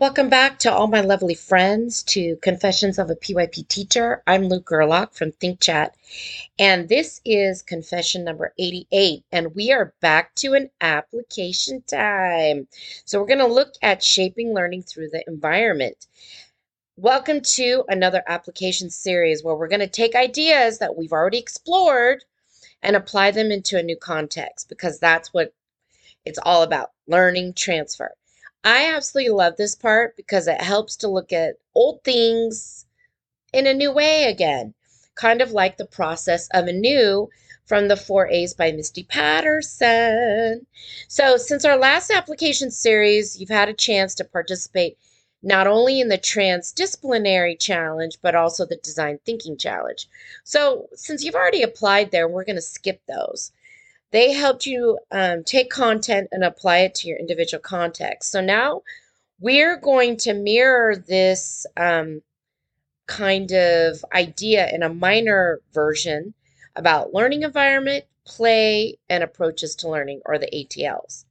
Welcome back to all my lovely friends to Confessions of a PYP Teacher. I'm Luke Gerlach from ThinkChat, and this is confession number 88, and we are back to an application time. So, we're going to look at shaping learning through the environment. Welcome to another application series where we're going to take ideas that we've already explored and apply them into a new context because that's what it's all about learning transfer. I absolutely love this part because it helps to look at old things in a new way again, kind of like the process of anew from the four A's by Misty Patterson. So, since our last application series, you've had a chance to participate not only in the transdisciplinary challenge, but also the design thinking challenge. So, since you've already applied there, we're going to skip those. They helped you um, take content and apply it to your individual context. So now we're going to mirror this um, kind of idea in a minor version about learning environment, play, and approaches to learning, or the ATLs.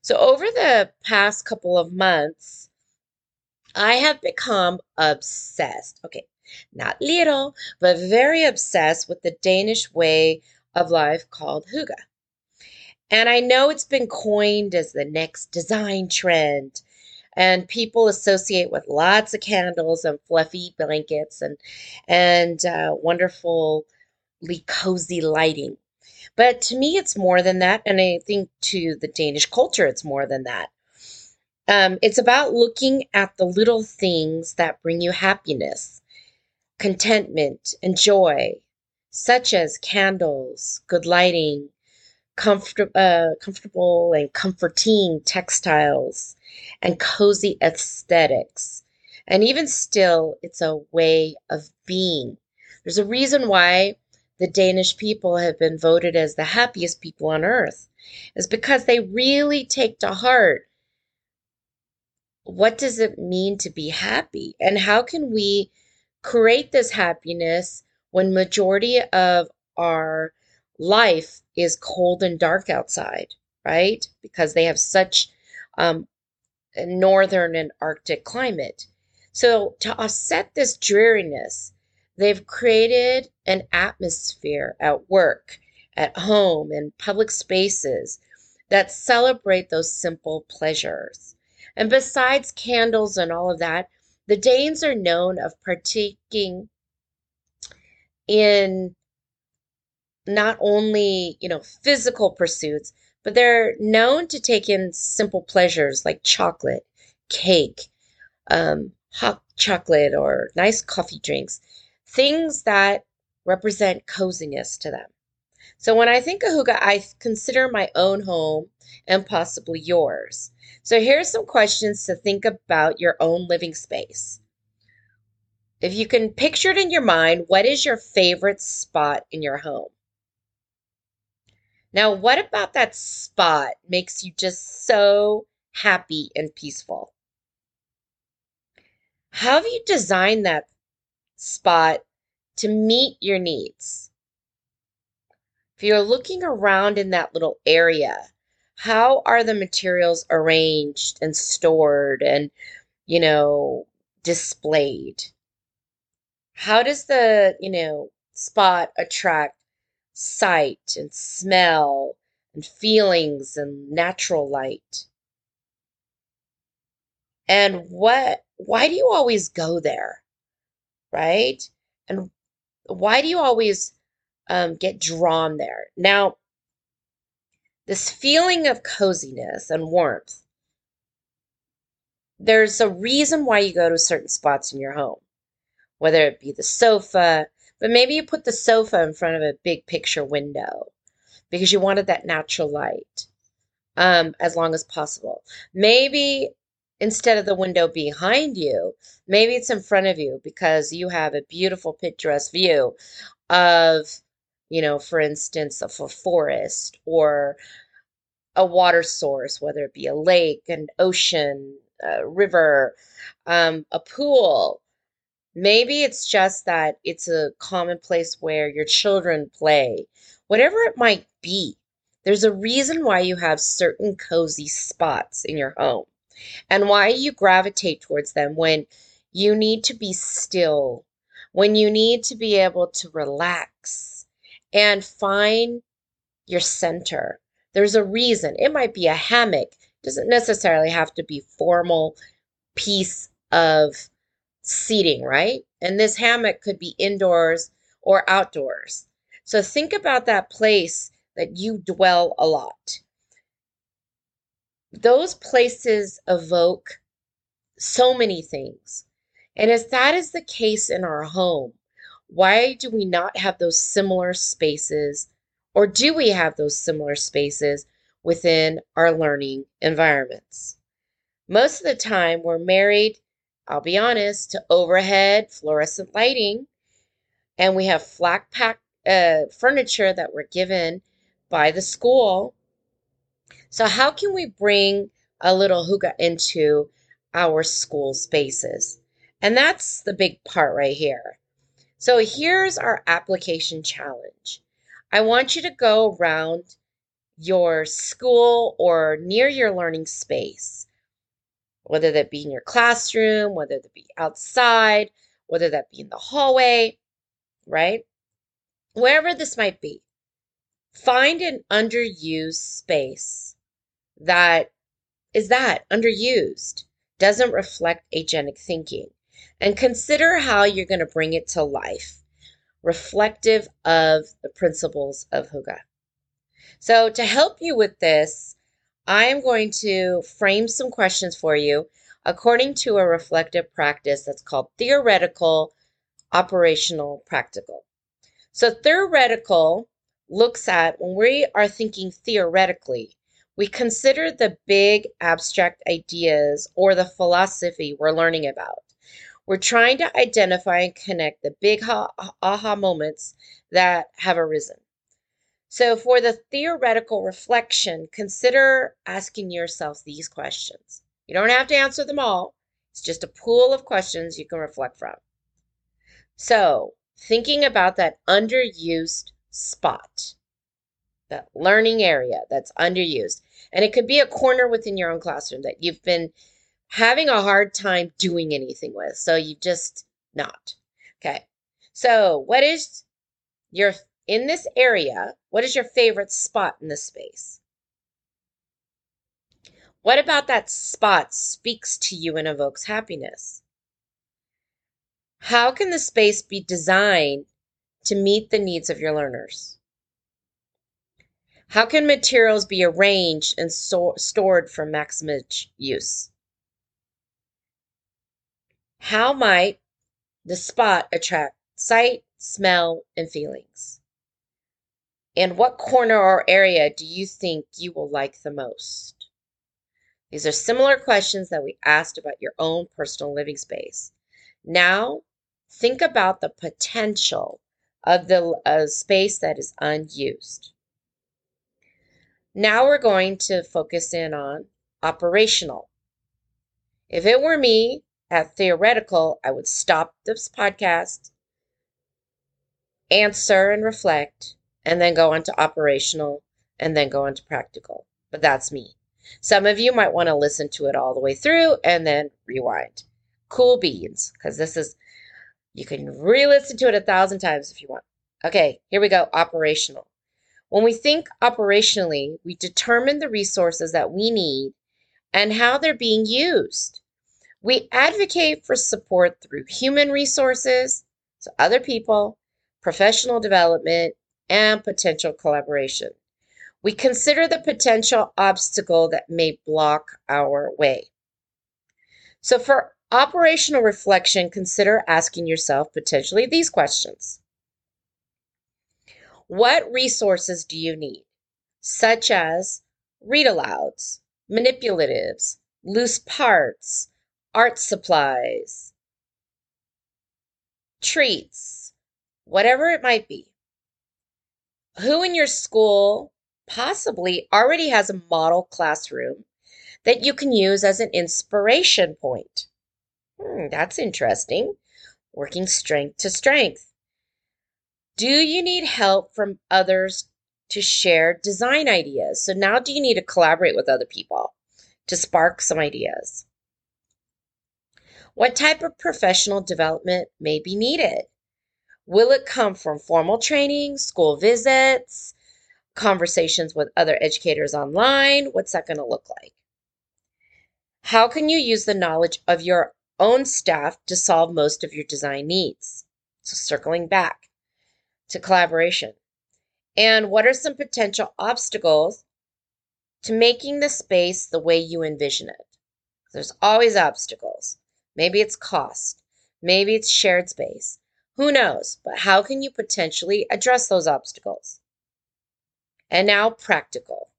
So, over the past couple of months, I have become obsessed. Okay, not little, but very obsessed with the Danish way of life called hygge. And I know it's been coined as the next design trend. And people associate with lots of candles and fluffy blankets and and uh, wonderfully cozy lighting. But to me, it's more than that, and I think to the Danish culture, it's more than that. Um, it's about looking at the little things that bring you happiness, contentment, and joy, such as candles, good lighting, comfort, uh, comfortable and comforting textiles and cozy aesthetics. And even still, it's a way of being. There's a reason why the Danish people have been voted as the happiest people on earth, is because they really take to heart what does it mean to be happy and how can we create this happiness when majority of our life is cold and dark outside, right? Because they have such um, northern and Arctic climate. So, to offset this dreariness, they've created an atmosphere at work, at home, in public spaces that celebrate those simple pleasures. And besides candles and all of that, the Danes are known of partaking in not only, you know, physical pursuits, but they're known to take in simple pleasures like chocolate, cake, um, hot chocolate, or nice coffee drinks, things that represent coziness to them. So when I think of hygge, I consider my own home and possibly yours. So here's some questions to think about your own living space. If you can picture it in your mind, what is your favorite spot in your home? Now, what about that spot makes you just so happy and peaceful? How have you designed that spot to meet your needs? If you're looking around in that little area, how are the materials arranged and stored and, you know, displayed? How does the, you know, spot attract sight and smell and feelings and natural light. And what why do you always go there? Right? And why do you always um, get drawn there? Now, this feeling of coziness and warmth, there's a reason why you go to certain spots in your home, whether it be the sofa, but maybe you put the sofa in front of a big picture window because you wanted that natural light um, as long as possible. Maybe instead of the window behind you, maybe it's in front of you because you have a beautiful picturesque view of, you know, for instance, a forest or a water source, whether it be a lake, an ocean, a river, um, a pool, Maybe it's just that it's a common place where your children play. Whatever it might be, there's a reason why you have certain cozy spots in your home. and why you gravitate towards them when you need to be still, when you need to be able to relax and find your center. There's a reason. It might be a hammock. It doesn't necessarily have to be formal piece of seating, right? And this hammock could be indoors or outdoors. So think about that place that you dwell a lot. Those places evoke so many things. And as that is the case in our home, why do we not have those similar spaces or do we have those similar spaces within our learning environments? Most of the time, we're married, I'll be honest, to overhead fluorescent lighting, and we have flat pack uh, furniture that we're given by the school. So, how can we bring a little hygge into our school spaces? And that's the big part right here. So, here's our application challenge. I want you to go around your school or near your learning space, whether that be in your classroom, whether that be outside, whether that be in the hallway, right? Wherever this might be, find an underused space that is that underused, doesn't reflect agentic thinking, and consider how you're going to bring it to life reflective of the principles of Hygge. So, to help you with this, I am going to frame some questions for you according to a reflective practice that's called theoretical, operational, practical. So, theoretical looks at when we are thinking theoretically, we consider the big abstract ideas or the philosophy we're learning about. We're trying to identify and connect the big aha moments that have arisen. So, for the theoretical reflection, consider asking yourself these questions. You don't have to answer them all, it's just a pool of questions you can reflect from. So, thinking about that underused spot, that learning area that's underused, and it could be a corner within your own classroom that you've been having a hard time doing anything with. So you just not. Okay. So, what is your in this area? What is your favorite spot in this space? What about that spot speaks to you and evokes happiness? How can the space be designed to meet the needs of your learners? How can materials be arranged and so- stored for maximum use? How might the spot attract sight, smell, and feelings? And what corner or area do you think you will like the most? These are similar questions that we asked about your own personal living space. Now, think about the potential of the uh, space that is unused. Now we're going to focus in on operational. If it were me, at theoretical, I would stop this podcast, answer and reflect, and then go on to operational, and then go on to practical. But that's me. Some of you might want to listen to it all the way through and then rewind. Cool beans, because this is, you can re listen to it a thousand times if you want. Okay, here we go operational. When we think operationally, we determine the resources that we need and how they're being used. We advocate for support through human resources, so other people, professional development, and potential collaboration. We consider the potential obstacle that may block our way. So, for operational reflection, consider asking yourself potentially these questions What resources do you need, such as read alouds, manipulatives, loose parts, art supplies, treats, whatever it might be. Who in your school possibly already has a model classroom that you can use as an inspiration point? Hmm, that's interesting. Working strength to strength. Do you need help from others to share design ideas? So now do you need to collaborate with other people? to spark some ideas. What type of professional development may be needed? Will it come from formal training, school visits, conversations with other educators online? What's that going to look like? How can you use the knowledge of your own staff to solve most of your design needs? So, circling back to collaboration. And what are some potential obstacles to making the space the way you envision it? There's always obstacles. Maybe it's cost, maybe it's shared space. Who knows? But how can you potentially address those obstacles? And now, practical.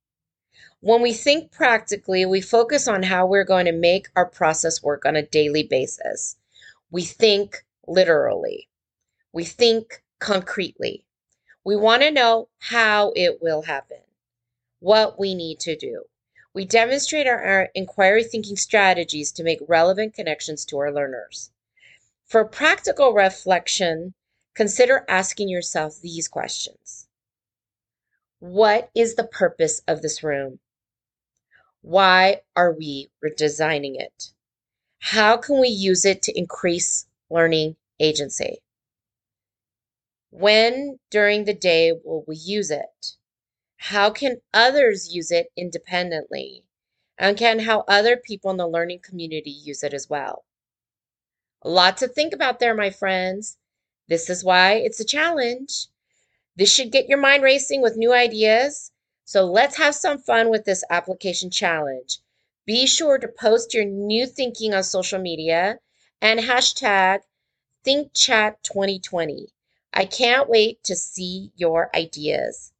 When we think practically, we focus on how we're going to make our process work on a daily basis. We think literally. We think concretely. We want to know how it will happen, what we need to do. We demonstrate our, our inquiry thinking strategies to make relevant connections to our learners. For practical reflection, consider asking yourself these questions What is the purpose of this room? Why are we redesigning it? How can we use it to increase learning agency? When during the day will we use it? How can others use it independently? And can how other people in the learning community use it as well? A lot to think about there, my friends. This is why it's a challenge. This should get your mind racing with new ideas. So let's have some fun with this application challenge. Be sure to post your new thinking on social media and hashtag ThinkChat2020. I can't wait to see your ideas.